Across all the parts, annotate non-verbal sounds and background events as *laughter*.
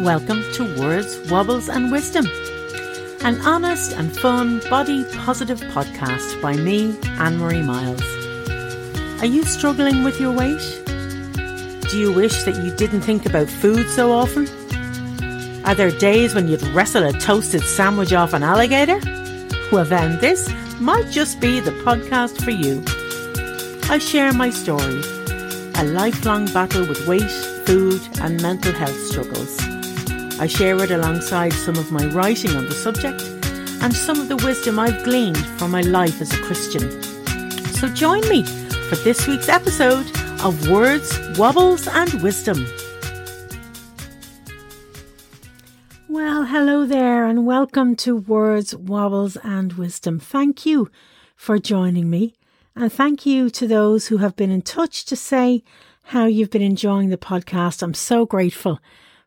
Welcome to Words, Wobbles and Wisdom, an honest and fun body positive podcast by me, Anne Marie Miles. Are you struggling with your weight? Do you wish that you didn't think about food so often? Are there days when you'd wrestle a toasted sandwich off an alligator? Well, then, this might just be the podcast for you. I share my story, a lifelong battle with weight, food, and mental health struggles. I share it alongside some of my writing on the subject and some of the wisdom I've gleaned from my life as a Christian. So join me for this week's episode of Words, Wobbles and Wisdom. Well, hello there, and welcome to Words, Wobbles and Wisdom. Thank you for joining me, and thank you to those who have been in touch to say how you've been enjoying the podcast. I'm so grateful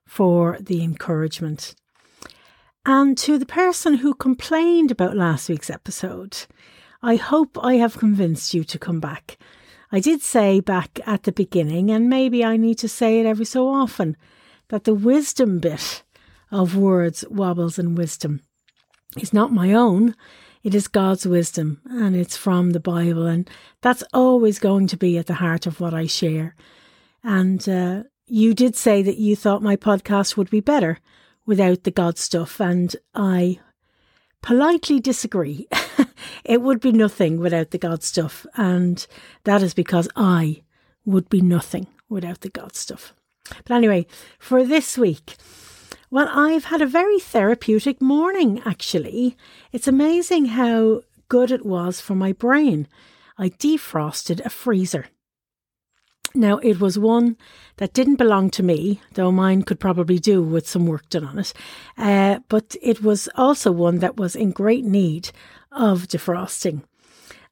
for the encouragement. And to the person who complained about last week's episode, I hope I have convinced you to come back. I did say back at the beginning, and maybe I need to say it every so often, that the wisdom bit of words, wobbles, and wisdom is not my own. It is God's wisdom and it's from the Bible. And that's always going to be at the heart of what I share. And uh, you did say that you thought my podcast would be better without the God stuff, and I politely disagree. *laughs* it would be nothing without the God stuff, and that is because I would be nothing without the God stuff. But anyway, for this week, well, I've had a very therapeutic morning, actually. It's amazing how good it was for my brain. I defrosted a freezer. Now, it was one that didn't belong to me, though mine could probably do with some work done on it. Uh, but it was also one that was in great need of defrosting.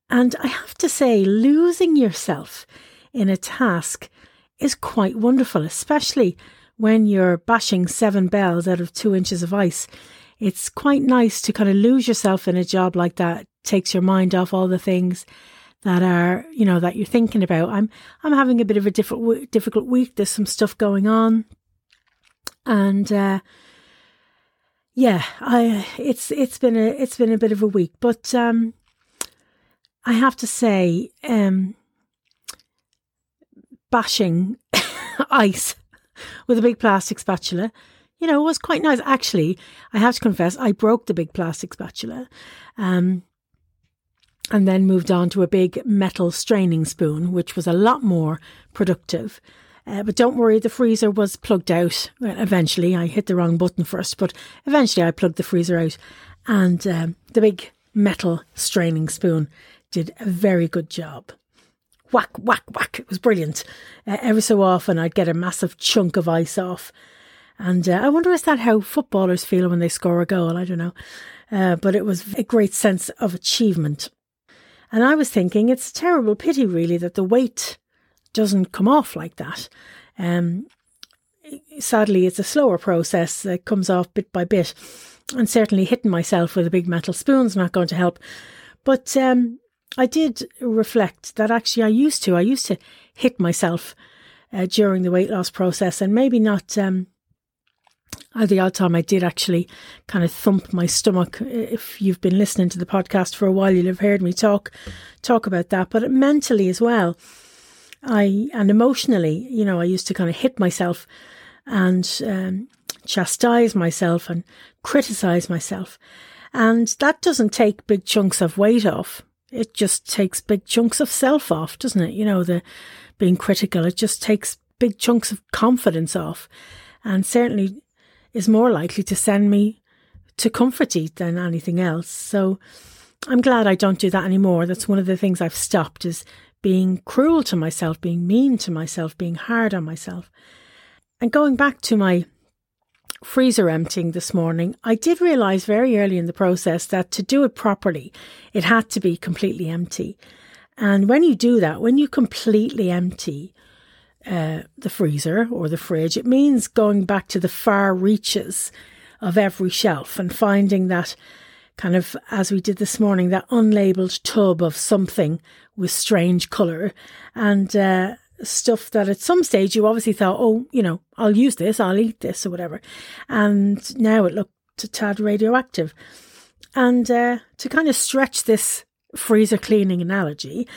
And I have to say, losing yourself in a task is quite wonderful, especially when you're bashing seven bells out of two inches of ice. It's quite nice to kind of lose yourself in a job like that, it takes your mind off all the things that are you know that you're thinking about. I'm I'm having a bit of a difficult difficult week. There's some stuff going on, and uh, yeah, I it's it's been a it's been a bit of a week, but um, I have to say, um, bashing *laughs* ice with a big plastic spatula. You know, it was quite nice. Actually, I have to confess, I broke the big plastic spatula. Um, and then moved on to a big metal straining spoon, which was a lot more productive. Uh, but don't worry, the freezer was plugged out eventually. I hit the wrong button first, but eventually I plugged the freezer out. And um, the big metal straining spoon did a very good job. Whack, whack, whack. It was brilliant. Uh, every so often I'd get a massive chunk of ice off. And uh, I wonder is that how footballers feel when they score a goal? I don't know. Uh, but it was a great sense of achievement. And I was thinking it's a terrible pity, really, that the weight doesn't come off like that. Um, sadly, it's a slower process that comes off bit by bit. And certainly hitting myself with a big metal spoon's not going to help. But um, I did reflect that actually I used to. I used to hit myself uh, during the weight loss process and maybe not um, uh, the odd time I did actually kind of thump my stomach. If you've been listening to the podcast for a while, you'll have heard me talk talk about that. But mentally as well, I and emotionally, you know, I used to kind of hit myself and um, chastise myself and criticize myself, and that doesn't take big chunks of weight off. It just takes big chunks of self off, doesn't it? You know, the being critical. It just takes big chunks of confidence off, and certainly is more likely to send me to comfort eat than anything else. So I'm glad I don't do that anymore. That's one of the things I've stopped is being cruel to myself, being mean to myself, being hard on myself. And going back to my freezer emptying this morning, I did realise very early in the process that to do it properly, it had to be completely empty. And when you do that, when you completely empty, uh, the freezer or the fridge. It means going back to the far reaches of every shelf and finding that kind of, as we did this morning, that unlabeled tub of something with strange colour and uh, stuff that at some stage you obviously thought, oh, you know, I'll use this, I'll eat this or whatever. And now it looked a tad radioactive. And uh, to kind of stretch this freezer cleaning analogy,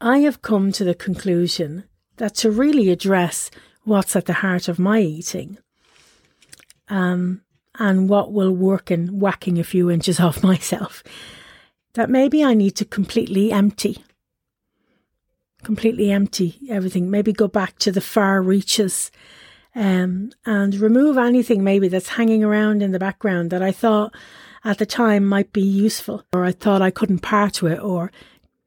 I have come to the conclusion that to really address what's at the heart of my eating, um, and what will work in whacking a few inches *laughs* off myself, that maybe I need to completely empty completely empty everything. Maybe go back to the far reaches um, and remove anything maybe that's hanging around in the background that I thought at the time might be useful or I thought I couldn't part with or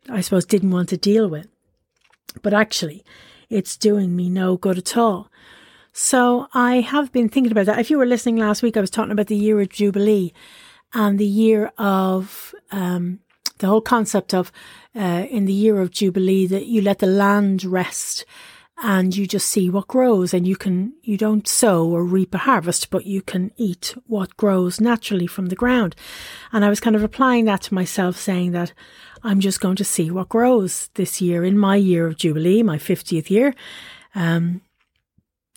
I suppose didn't want to deal with. But actually, it's doing me no good at all. So I have been thinking about that. If you were listening last week, I was talking about the year of Jubilee and the year of um, the whole concept of uh, in the year of Jubilee that you let the land rest and you just see what grows and you can you don't sow or reap a harvest but you can eat what grows naturally from the ground. And i was kind of applying that to myself saying that i'm just going to see what grows this year in my year of jubilee my 50th year um,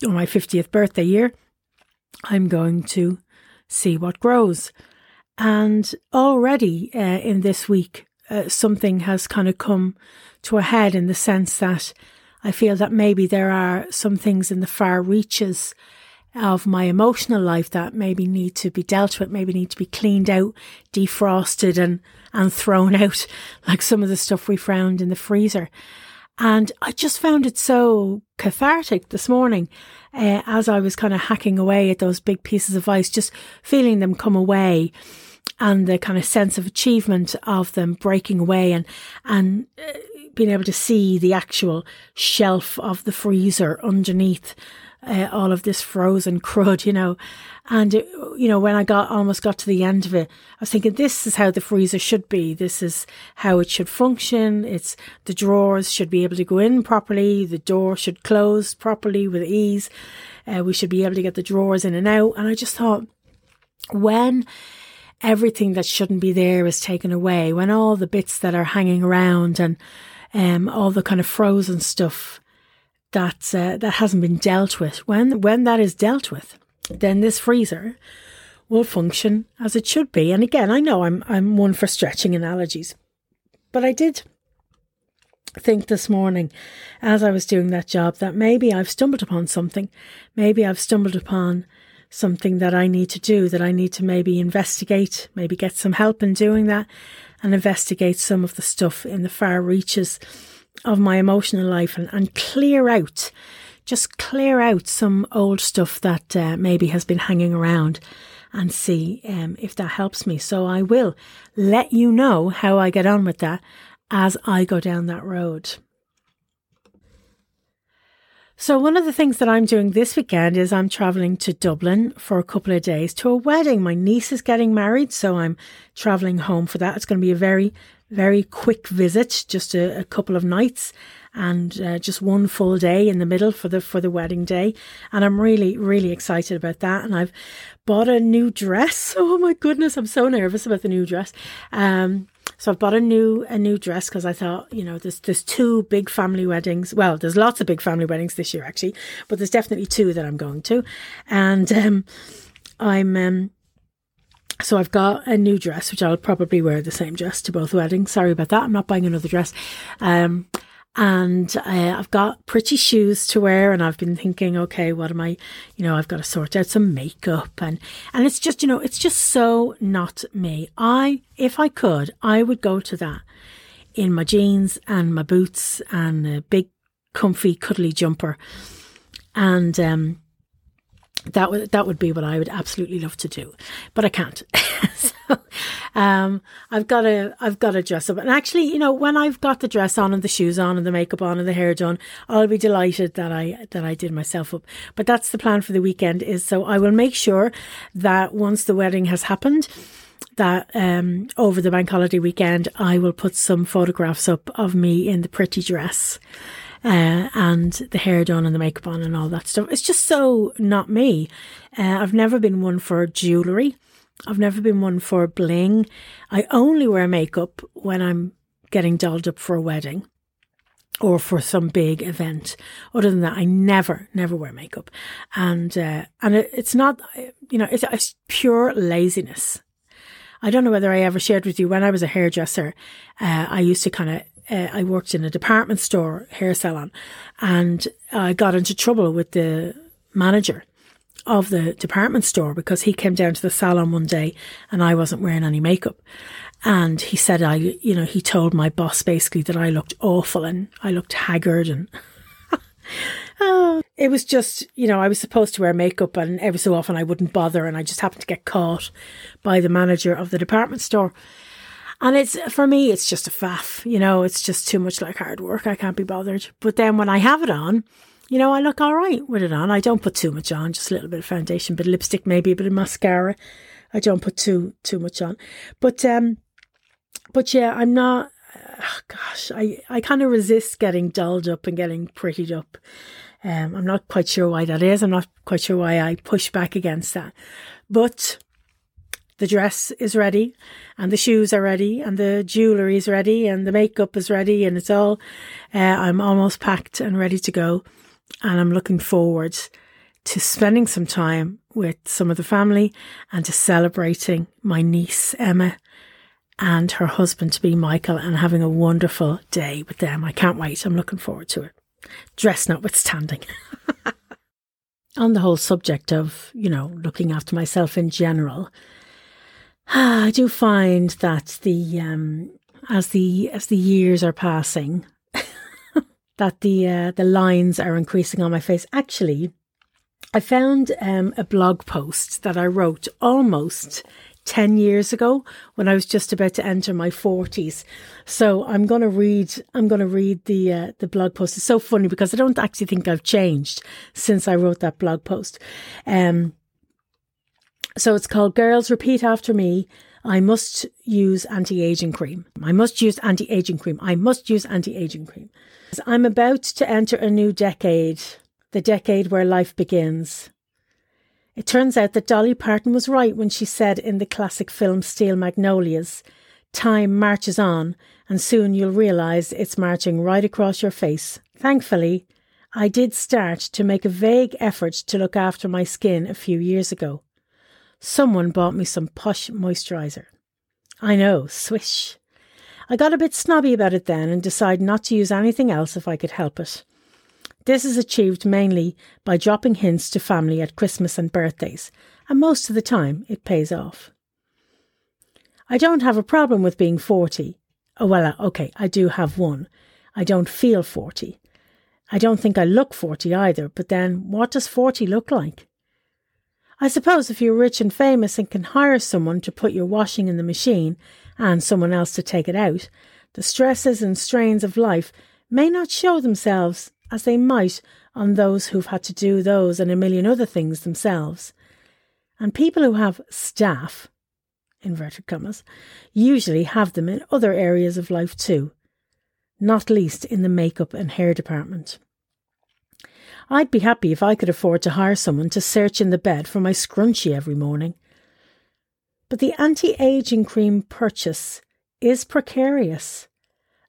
or my 50th birthday year i'm going to see what grows. And already uh, in this week, uh, something has kind of come to a head in the sense that I feel that maybe there are some things in the far reaches of my emotional life that maybe need to be dealt with, maybe need to be cleaned out, defrosted and, and thrown *laughs* out, like some of the stuff we found in the freezer. And I just found it so cathartic this morning uh, as I was kind of hacking away at those big pieces of ice, just feeling them come away and the kind of sense of achievement of them breaking away and, and uh, being able to see the actual shelf of the freezer underneath uh, all of this frozen *laughs* crud, you know. And, it, you know, when I got almost got to the end of it, I was thinking, this is how the freezer should be. This is how it should function. It's the drawers should be able to go in properly. The door should close properly with ease. Uh, we should be able to get the drawers in and out. And I just thought, when everything that shouldn't be there is taken away, when all the bits that are hanging around and um, all the kind of frozen stuff that uh, that hasn't been dealt with, when when that is dealt with, then this freezer will function as it should be. And again, I know I'm I'm one for stretching analogies, but I did think this morning as I was doing that job that maybe I've stumbled upon something. Maybe I've stumbled upon something that I need to do, that I need to maybe investigate, maybe get some help in doing that and investigate some of the stuff in the far reaches of my emotional life and, and clear out, just clear out some old stuff that uh, maybe has been hanging around and see um, if that helps me. So I will let you know how I get on with that as I go down that road. So, one of the things that I'm doing this weekend is I'm traveling to Dublin for a couple of days to a wedding. My niece is getting married, so I'm traveling home for that. It's going to be a very, very quick visit, just a, a couple of nights and uh, just one full day in the middle for the for the wedding day and I'm really really excited about that and I've bought a new dress *laughs* oh my goodness I'm so nervous about the new dress um so I've bought a new a new dress because I thought, you know, there's there's two big family weddings. Well, there's lots of big family weddings this year actually, but there's definitely two that I'm going to, and um, I'm um, so I've got a new dress which I'll probably wear the same dress to both weddings. Sorry about that. I'm not buying another dress. Um, and uh, I've got pretty shoes to wear and I've been thinking okay what am I you know I've got to sort out some makeup and and it's just you know it's just so not me. I if I could I would go to that in my jeans and my boots and a big comfy cuddly jumper. And um that would that would be what I would absolutely love to do, but I can't. *laughs* so, um, I've got to I've got to dress up, and actually, you know, when I've got the dress on and the shoes on and the makeup on and the hair done, I'll be delighted that I that I did myself up. But that's the plan for the weekend. Is so I will make sure that once the wedding has happened, that um, over the bank holiday weekend, I will put some photographs up of me in the pretty dress uh, and the hair done and the makeup on and all that stuff. It's just so not me. Uh, I've never been one for jewellery. I've never been one for bling. I only wear makeup when I'm getting dolled up for a wedding. or for some big event. Other than that, I never, never wear makeup. And, uh, and it, it's not, you know, it's, it's pure laziness. I don't know whether I ever shared with you when I was a hairdresser, uh, I used to kind of uh, I worked in a department store hair salon and I got into trouble with the manager of the department store because he came down to the salon one day and I wasn't wearing any makeup. And he said, I, you know, he told my boss basically that I looked awful and I looked haggard and *laughs* oh, it was just, you know, I was supposed to wear makeup and every so often I wouldn't bother and I just happened to get caught by the manager of the department store. And it's, for me, it's just a faff, you know, it's just too much like hard work. I can't be bothered. But then when I have it on, you know, I look all right with it on. I don't put too much on, just a little bit of foundation, a bit of lipstick, maybe a bit of mascara. I don't put too too much on. But um but yeah, I'm not oh gosh, I, I kind of resist getting dolled up and getting prettied up. Um, I'm not quite sure why that is. I'm not quite sure why I push back against that. But the dress is ready and the shoes are ready and the jewellery is ready and the makeup is ready and it's all, uh, I'm almost packed and ready to go and I'm looking forward to spending some time with some of the family and to celebrating my niece Emma and her husband to be Michael and having a wonderful day with them. I can't wait. I'm looking forward to it. Dress notwithstanding. *laughs* On the whole subject of, you know, looking after myself in general, *sighs* I do find that the um, as the as the years are passing, *laughs* that the uh, the lines are increasing on my face. Actually, I found um, a blog post that I wrote almost 10 years ago when I was just about to enter my 40s. So I'm going to read I'm going to read the uh, the blog post. It's so funny because I don't actually think I've changed since I wrote that blog post. Um so it's called Girls Repeat After Me. I must use anti-aging cream. I must use anti-aging cream. I must use anti-aging cream. I'm about to enter a new decade, the decade where life begins. It turns out that Dolly Parton was right when she said in the classic film Steel Magnolias, Time marches on, and soon you'll realise it's marching right across your face. Thankfully, I did start to make a vague effort to look after my skin a few years ago. Someone bought me some posh moisturiser. I know, swish. I got a bit snobby about it then and decided not to use anything else if I could help it. This is achieved mainly by dropping hints to family at Christmas and birthdays, and most of the time it pays off. I don't have a problem with being 40. Oh, well, uh, okay, I do have one. I don't feel 40. I don't think I look 40 either, but then what does 40 look like? I suppose if you're rich and famous and can hire someone to put your washing in the machine and someone else to take it out, the stresses and strains of life may not show themselves as they might on those who've had to do those and a million other things themselves. And people who have staff, inverted commas, usually have them in other areas of life too, not least in the makeup and hair department. I'd be happy if I could afford to hire someone to search in the bed for my scrunchie every morning. But the anti aging cream purchase is precarious,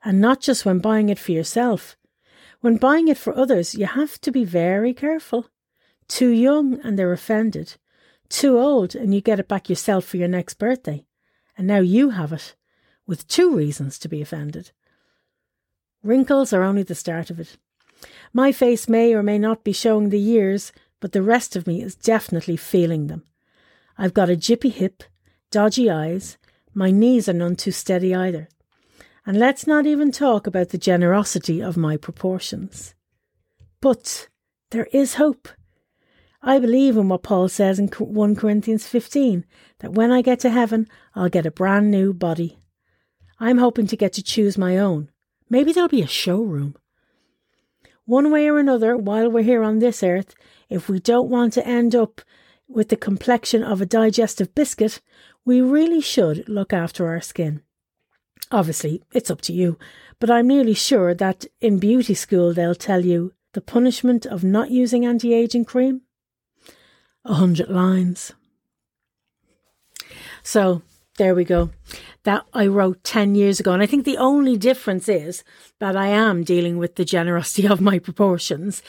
and not just when buying it for yourself. When buying it for others, you have to be very careful. Too young and they're offended. Too old and you get it back yourself for your next birthday. And now you have it, with two reasons to be offended. Wrinkles are only the start of it. My face may or may not be showing the years, but the rest of me is definitely feeling them. I've got a jippy hip, dodgy eyes, my knees are none too steady either. And let's not even talk about the generosity of my proportions. But there is hope. I believe in what Paul says in 1 Corinthians 15 that when I get to heaven, I'll get a brand new body. I'm hoping to get to choose my own. Maybe there'll be a showroom. One way or another, while we're here on this earth, if we don't want to end up with the complexion of a digestive biscuit, we really should look after our skin. Obviously, it's up to you, but I'm nearly sure that in beauty school they'll tell you the punishment of not using anti aging cream? A hundred lines. So, there we go. That I wrote 10 years ago. And I think the only difference is that I am dealing with the generosity *laughs* of my proportions.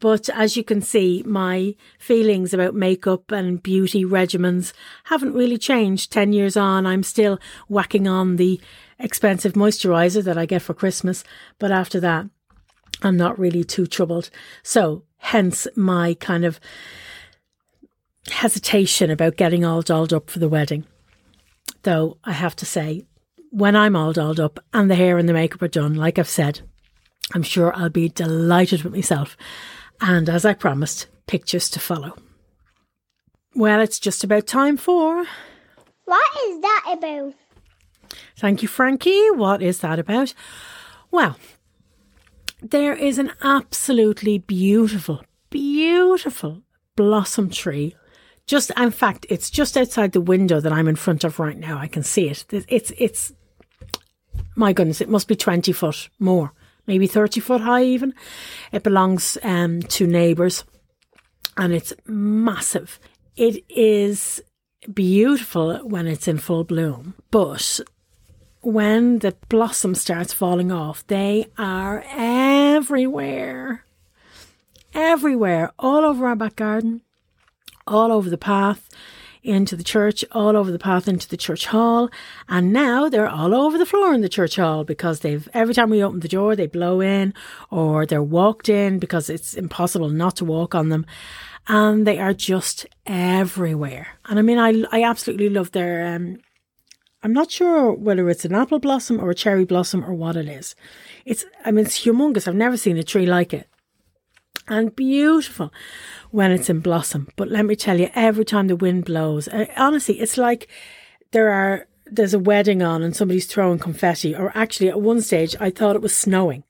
But as you can see, my feelings about makeup and beauty regimens haven't really changed 10 years on. I'm still whacking on the expensive moisturizer that I get for Christmas. But after that, I'm not really too troubled. So hence my kind of hesitation about getting all dolled up for the wedding. Though I have to say, when I'm all dolled up and the hair and the makeup are done, like I've said, I'm sure I'll be delighted with myself. And as I promised, pictures to follow. Well, it's just about time for. What is that about? Thank you, Frankie. What is that about? Well, there is an absolutely beautiful, beautiful blossom tree. Just, in fact, it's just outside the window that I'm in front of right now. I can see it. It's, it's, my goodness, it must be 20 foot more, maybe 30 foot high even. It belongs um, to neighbours and it's massive. It is beautiful when it's in full bloom, but when the blossom starts falling off, they are everywhere. Everywhere. All over our back garden, all over the path into the church, all over the path into the church hall. And now they're all over the floor in the church hall because they've, every time we open the door, they blow in or they're walked in because it's impossible not to walk on them. And they are just everywhere. And I mean, I, I absolutely love their, um, I'm not sure whether it's an apple blossom or a cherry blossom or what it is. It's, I mean, it's humongous. I've never seen a tree like it. And beautiful when it's in blossom. But let me tell you, every time the wind blows, uh, honestly, it's like there are, there's a wedding on and somebody's throwing confetti. Or actually, at one stage, I thought it was snowing.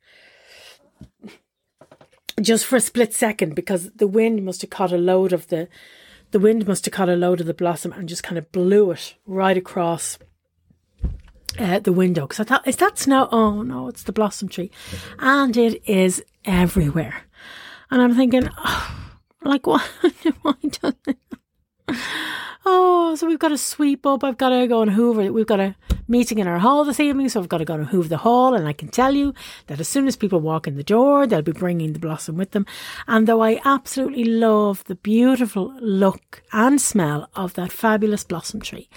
Just for a split second, because the wind must have caught a load of the, the wind must have caught a load of the blossom and just kind of blew it right across uh, the window because I thought, is that snow? Oh no, it's the blossom tree. And it is everywhere. And I'm thinking, oh, like, what? *laughs* why does it? Oh, so we've got to sweep up. I've got to go and hoover. We've got a meeting in our hall this evening, so I've got to go and hoover the hall. And I can tell you that as soon as people walk in the door, they'll be bringing the blossom with them. And though I absolutely love the beautiful look and smell of that fabulous blossom tree,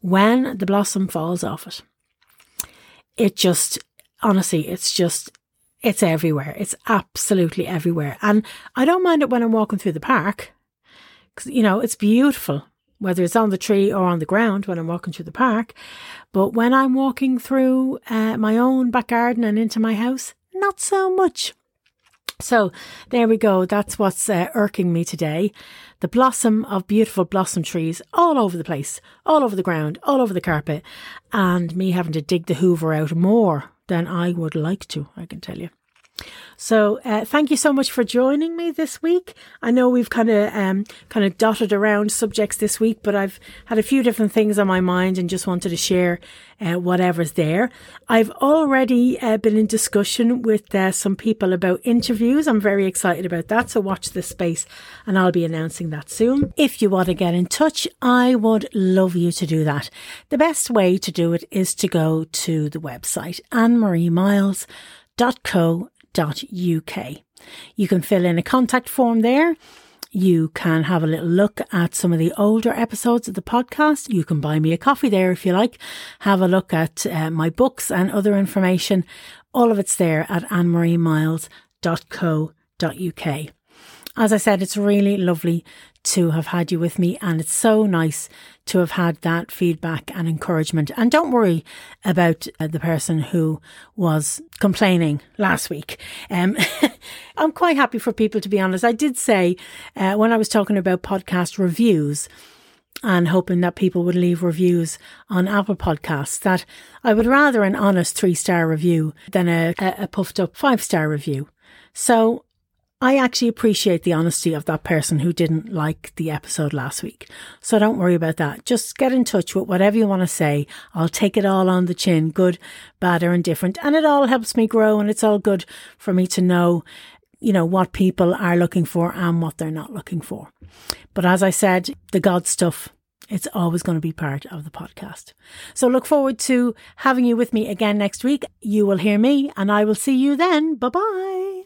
when the blossom falls off it, it just, honestly, it's just, it's everywhere. It's absolutely everywhere. And I don't mind it when I'm walking through the park because, you know, it's beautiful, whether it's on the tree or on the ground when I'm walking through the park. But when I'm walking through uh, my own back garden and into my house, not so much. So there we go. That's what's uh, irking me today. The blossom of beautiful blossom trees all over the place, all over the ground, all over the carpet, and me having to dig the hoover out more than I would like to, I can tell you. So uh, thank you so much for joining me this week. I know we've kind of um, kind of dotted around subjects this week, but I've had a few different things on my mind and just wanted to share uh, whatever's there. I've already uh, been in discussion with uh, some people about interviews. I'm very excited about that. So watch this space, and I'll be announcing that soon. If you want to get in touch, I would love you to do that. The best way to do it is to go to the website annemariemiles.co uk. You can fill in a contact form there. You can have a little look at some of the older episodes of the podcast. You can buy me a coffee there if you like. Have a look at uh, my books and other information. All of it's there at annemariemiles.co.uk. As I said, it's really lovely to have had you with me, and it's so nice to have had that feedback and encouragement. And don't worry about uh, the person who was complaining last week. Um, *laughs* I'm quite happy for people, to be honest. I did say uh, when I was talking about podcast reviews, and hoping that people would leave reviews on Apple Podcasts that I would rather an honest three star review than a, a puffed up five star review. So I actually appreciate the honesty of that person who didn't like the episode last week. So don't worry about that. Just get in touch with whatever you want to say. I'll take it all on the chin, good, bad, or indifferent. And it all helps me grow and it's all good for me to know, you know, what people are looking for and what they're not looking for. But as I said, the God stuff It's always going to be part of the podcast. So look forward to having you with me again next week. You will hear me and I will see you then. Bye bye.